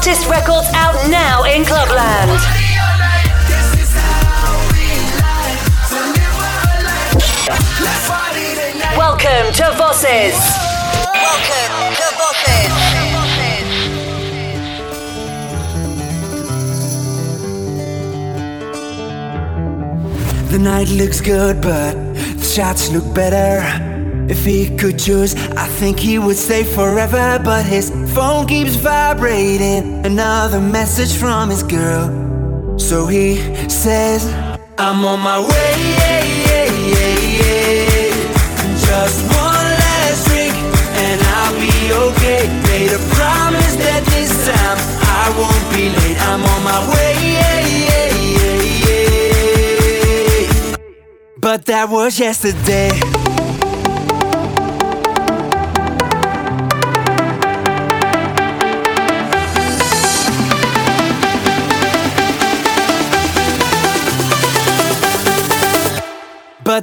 hottest records out now in Clubland. Welcome to Vosses. Welcome to Vosses. The night looks good, but the shots look better. If he could choose, I think he would stay forever. But his phone keeps vibrating. Another message from his girl. So he says, I'm on my way. Just one last drink, and I'll be okay. Made a promise that this time I won't be late. I'm on my way. But that was yesterday.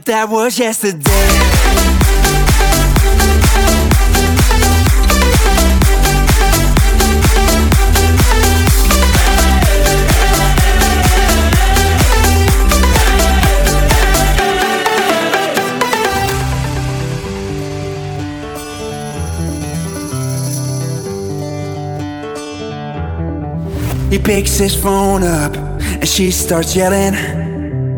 That was yesterday. He picks his phone up and she starts yelling.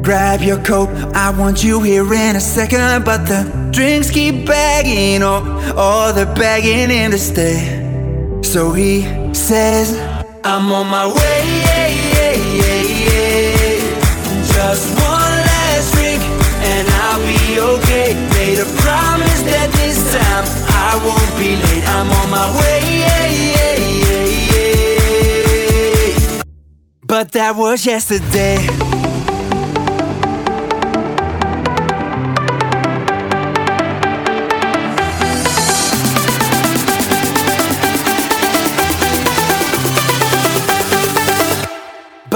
Grab your coat, I want you here in a second. But the drinks keep bagging, oh, oh, they're begging him to stay. So he says, I'm on my way. Just one last drink and I'll be okay. Made a promise that this time I won't be late. I'm on my way. But that was yesterday. But that was yesterday.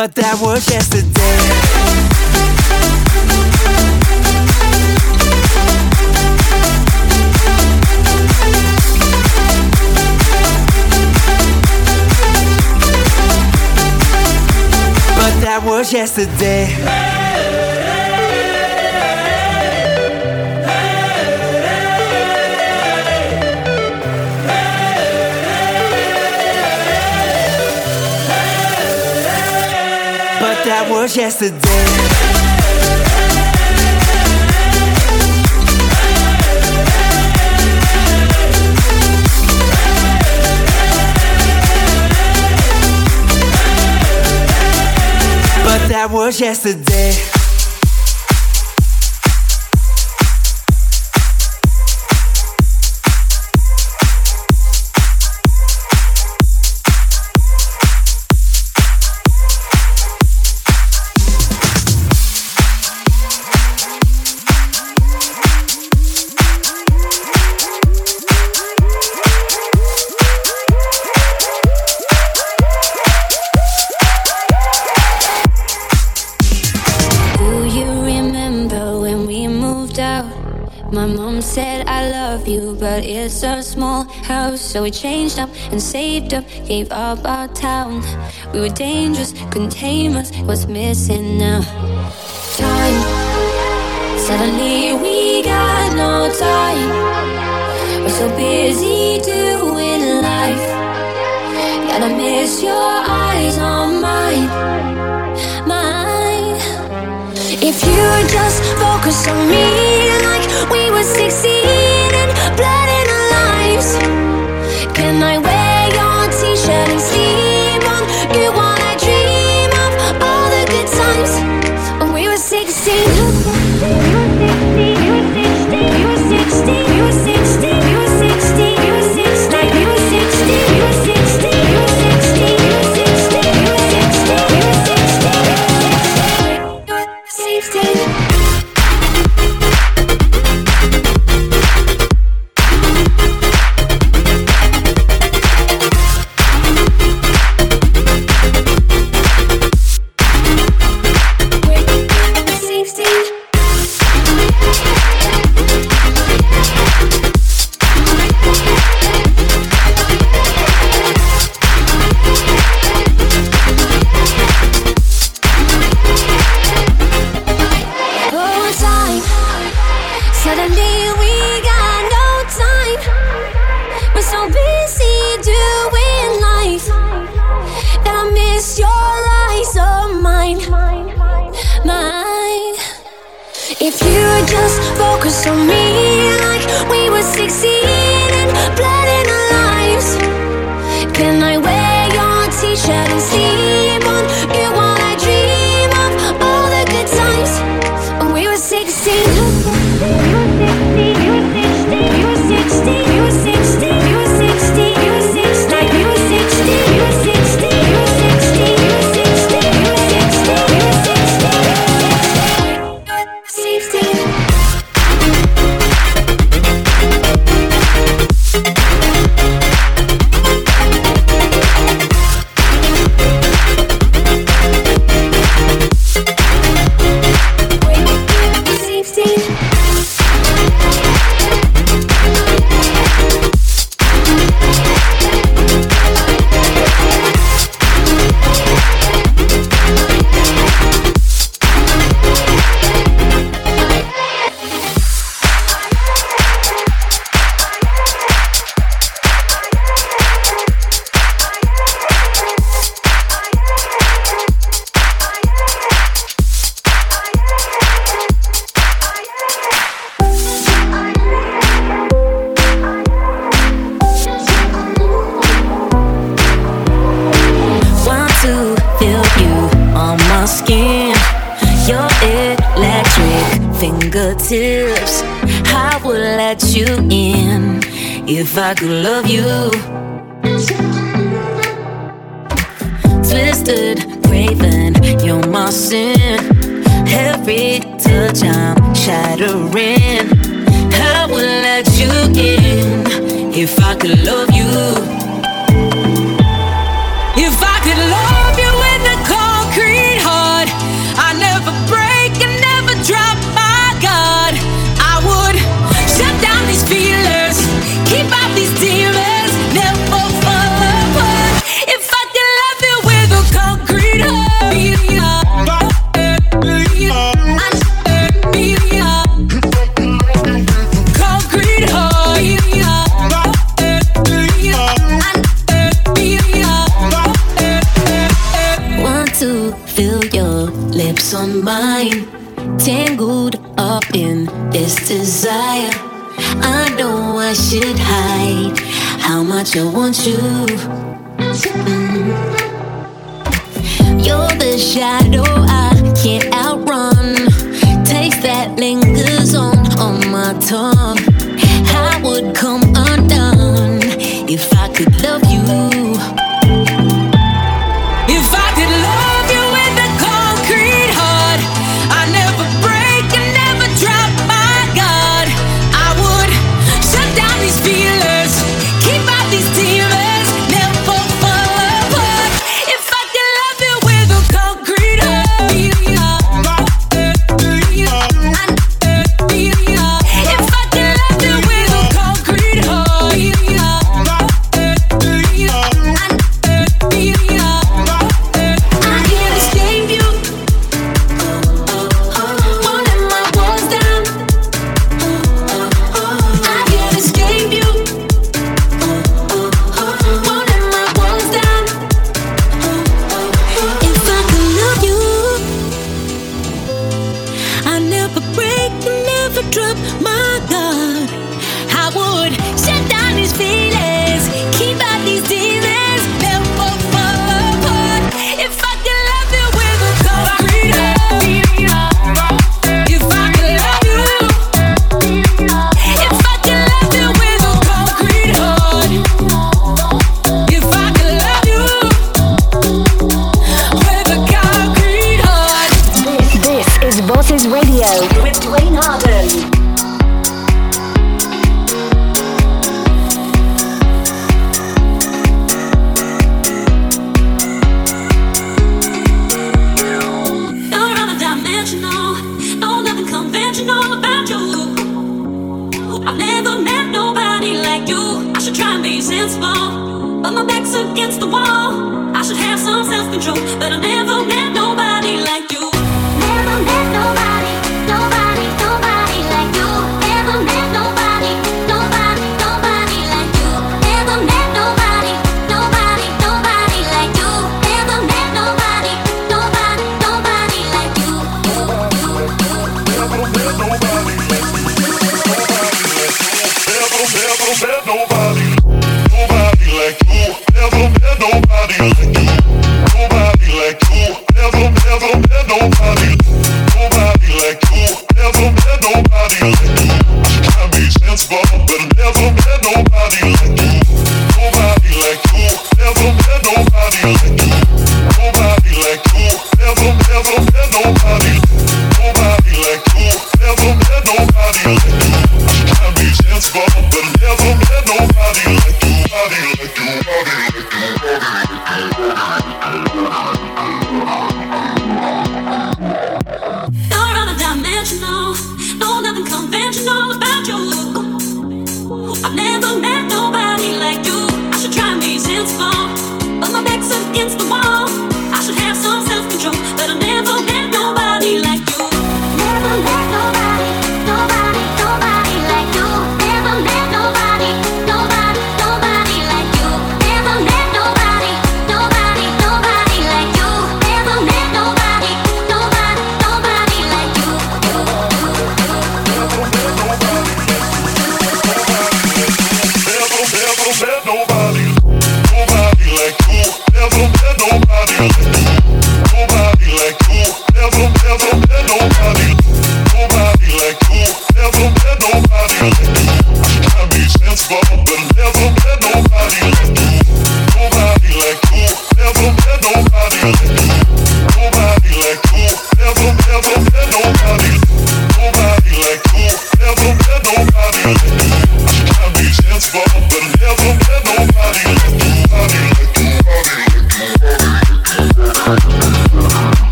But that was yesterday. But that was yesterday. But that was yesterday. So we changed up and saved up, gave up our town. We were dangerous, couldn't tame us. What's missing now? Time. Suddenly we got no time. We're so busy doing life. Gotta miss your eyes on mine, mine. If you just focus on me like we were 16 and blood Suddenly we got no time. We're so busy doing life that I miss your eyes of mine. Mine. If you just focus on me like we were 16 and blood in our lives, can I wear your t shirt and see. if I could love you. Twisted, craving, you're my sin. Every touch I'm shattering. I would let you in if I could love you. to want you.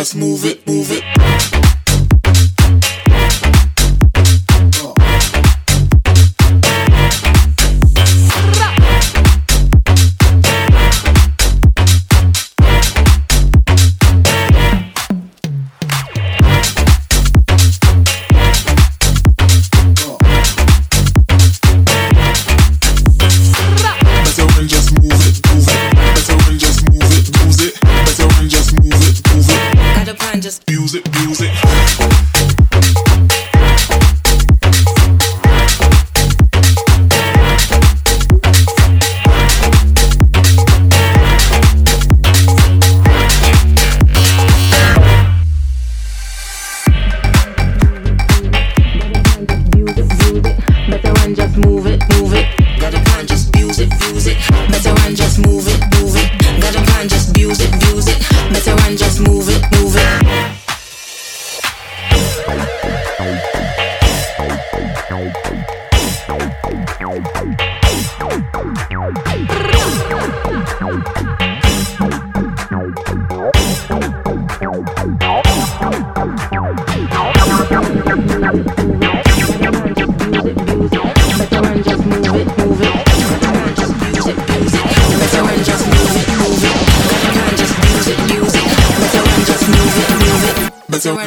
Just move it, move it.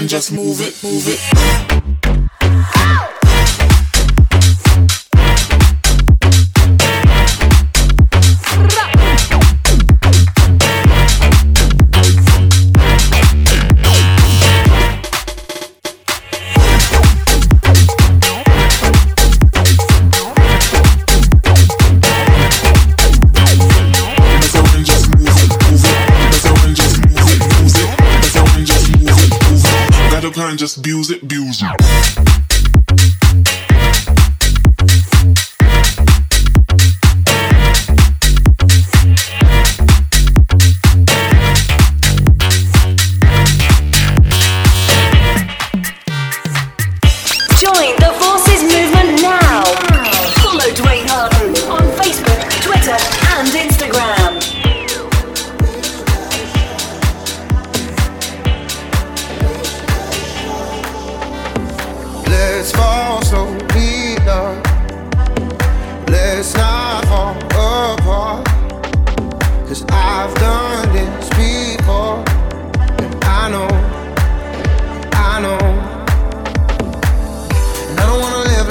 Just move it, move it.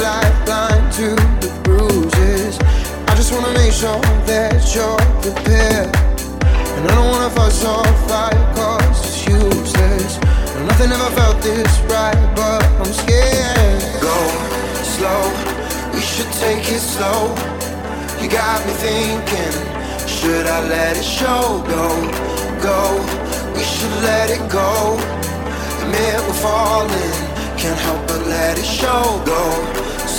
light blind to the bruises. I just wanna make sure that you're prepared. And I don't wanna fuss or fight, cause it's useless. And nothing ever felt this right, but I'm scared. Go slow, we should take it slow. You got me thinking, should I let it show? Go, go, we should let it go. Admit we're falling, can't help but let it show. Go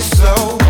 slow.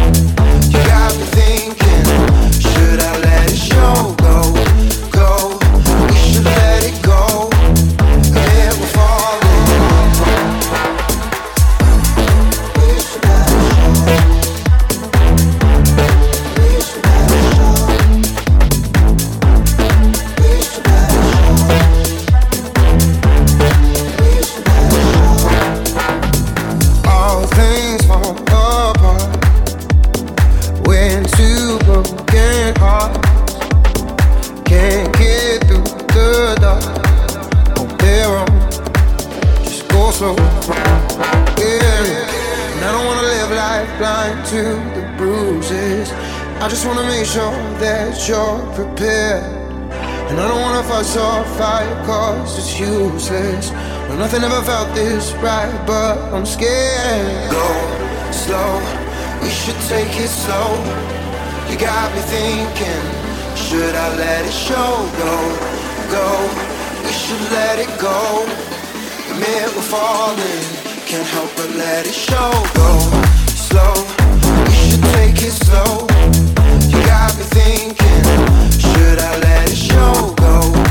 And I don't wanna fight or fire cause it's useless. Well, nothing ever felt this right, but I'm scared. Go slow, we should take it slow. You got me thinking, should I let it show? Go, go, we should let it go. Admit we're falling, can't help but let it show. Go slow, we should take it slow. You got me thinking should I let it show go?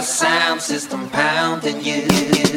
The sound system pounding you.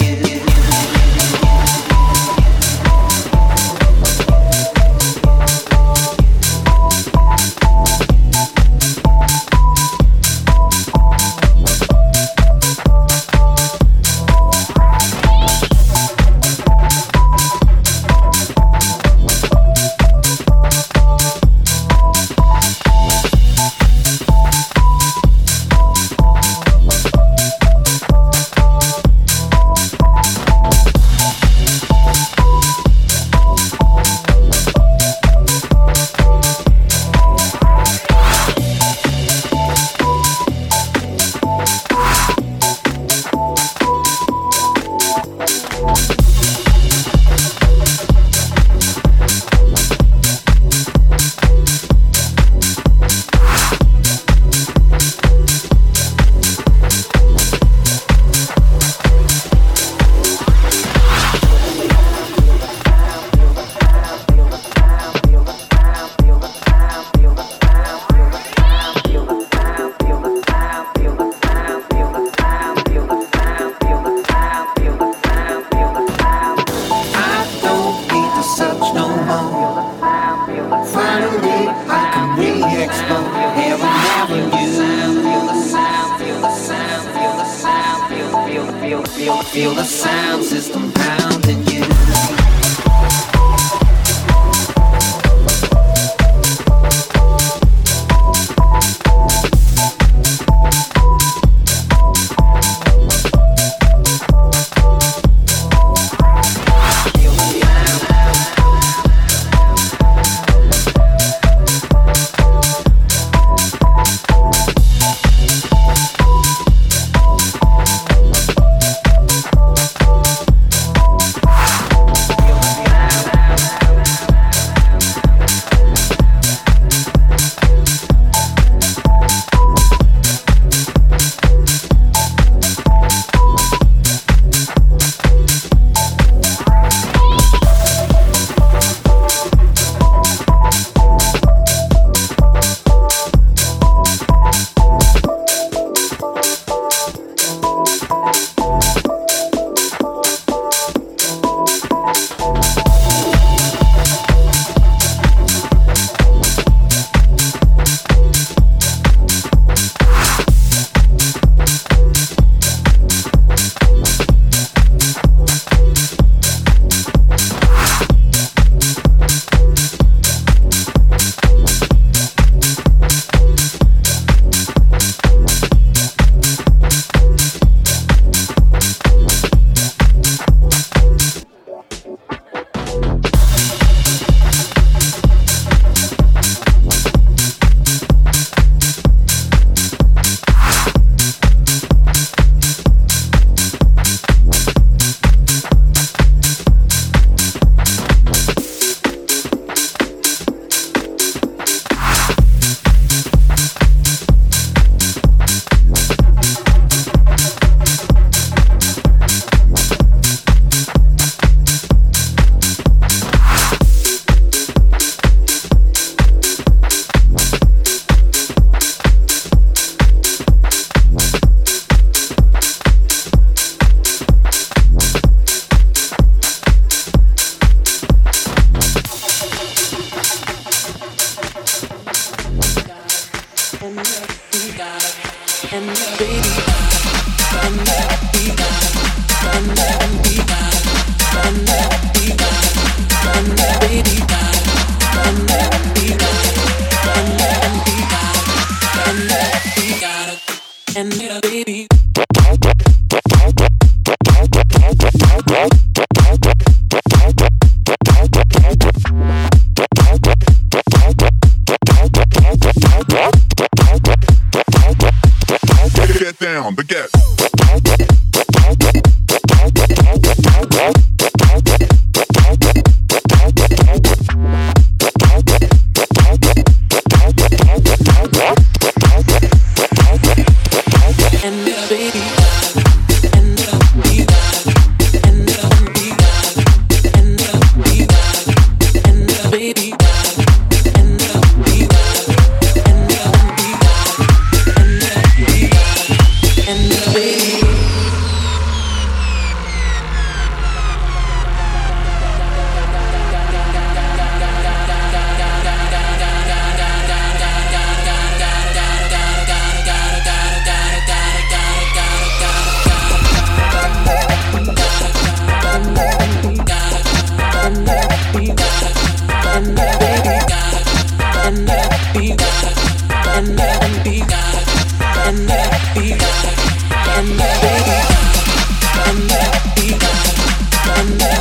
Tell me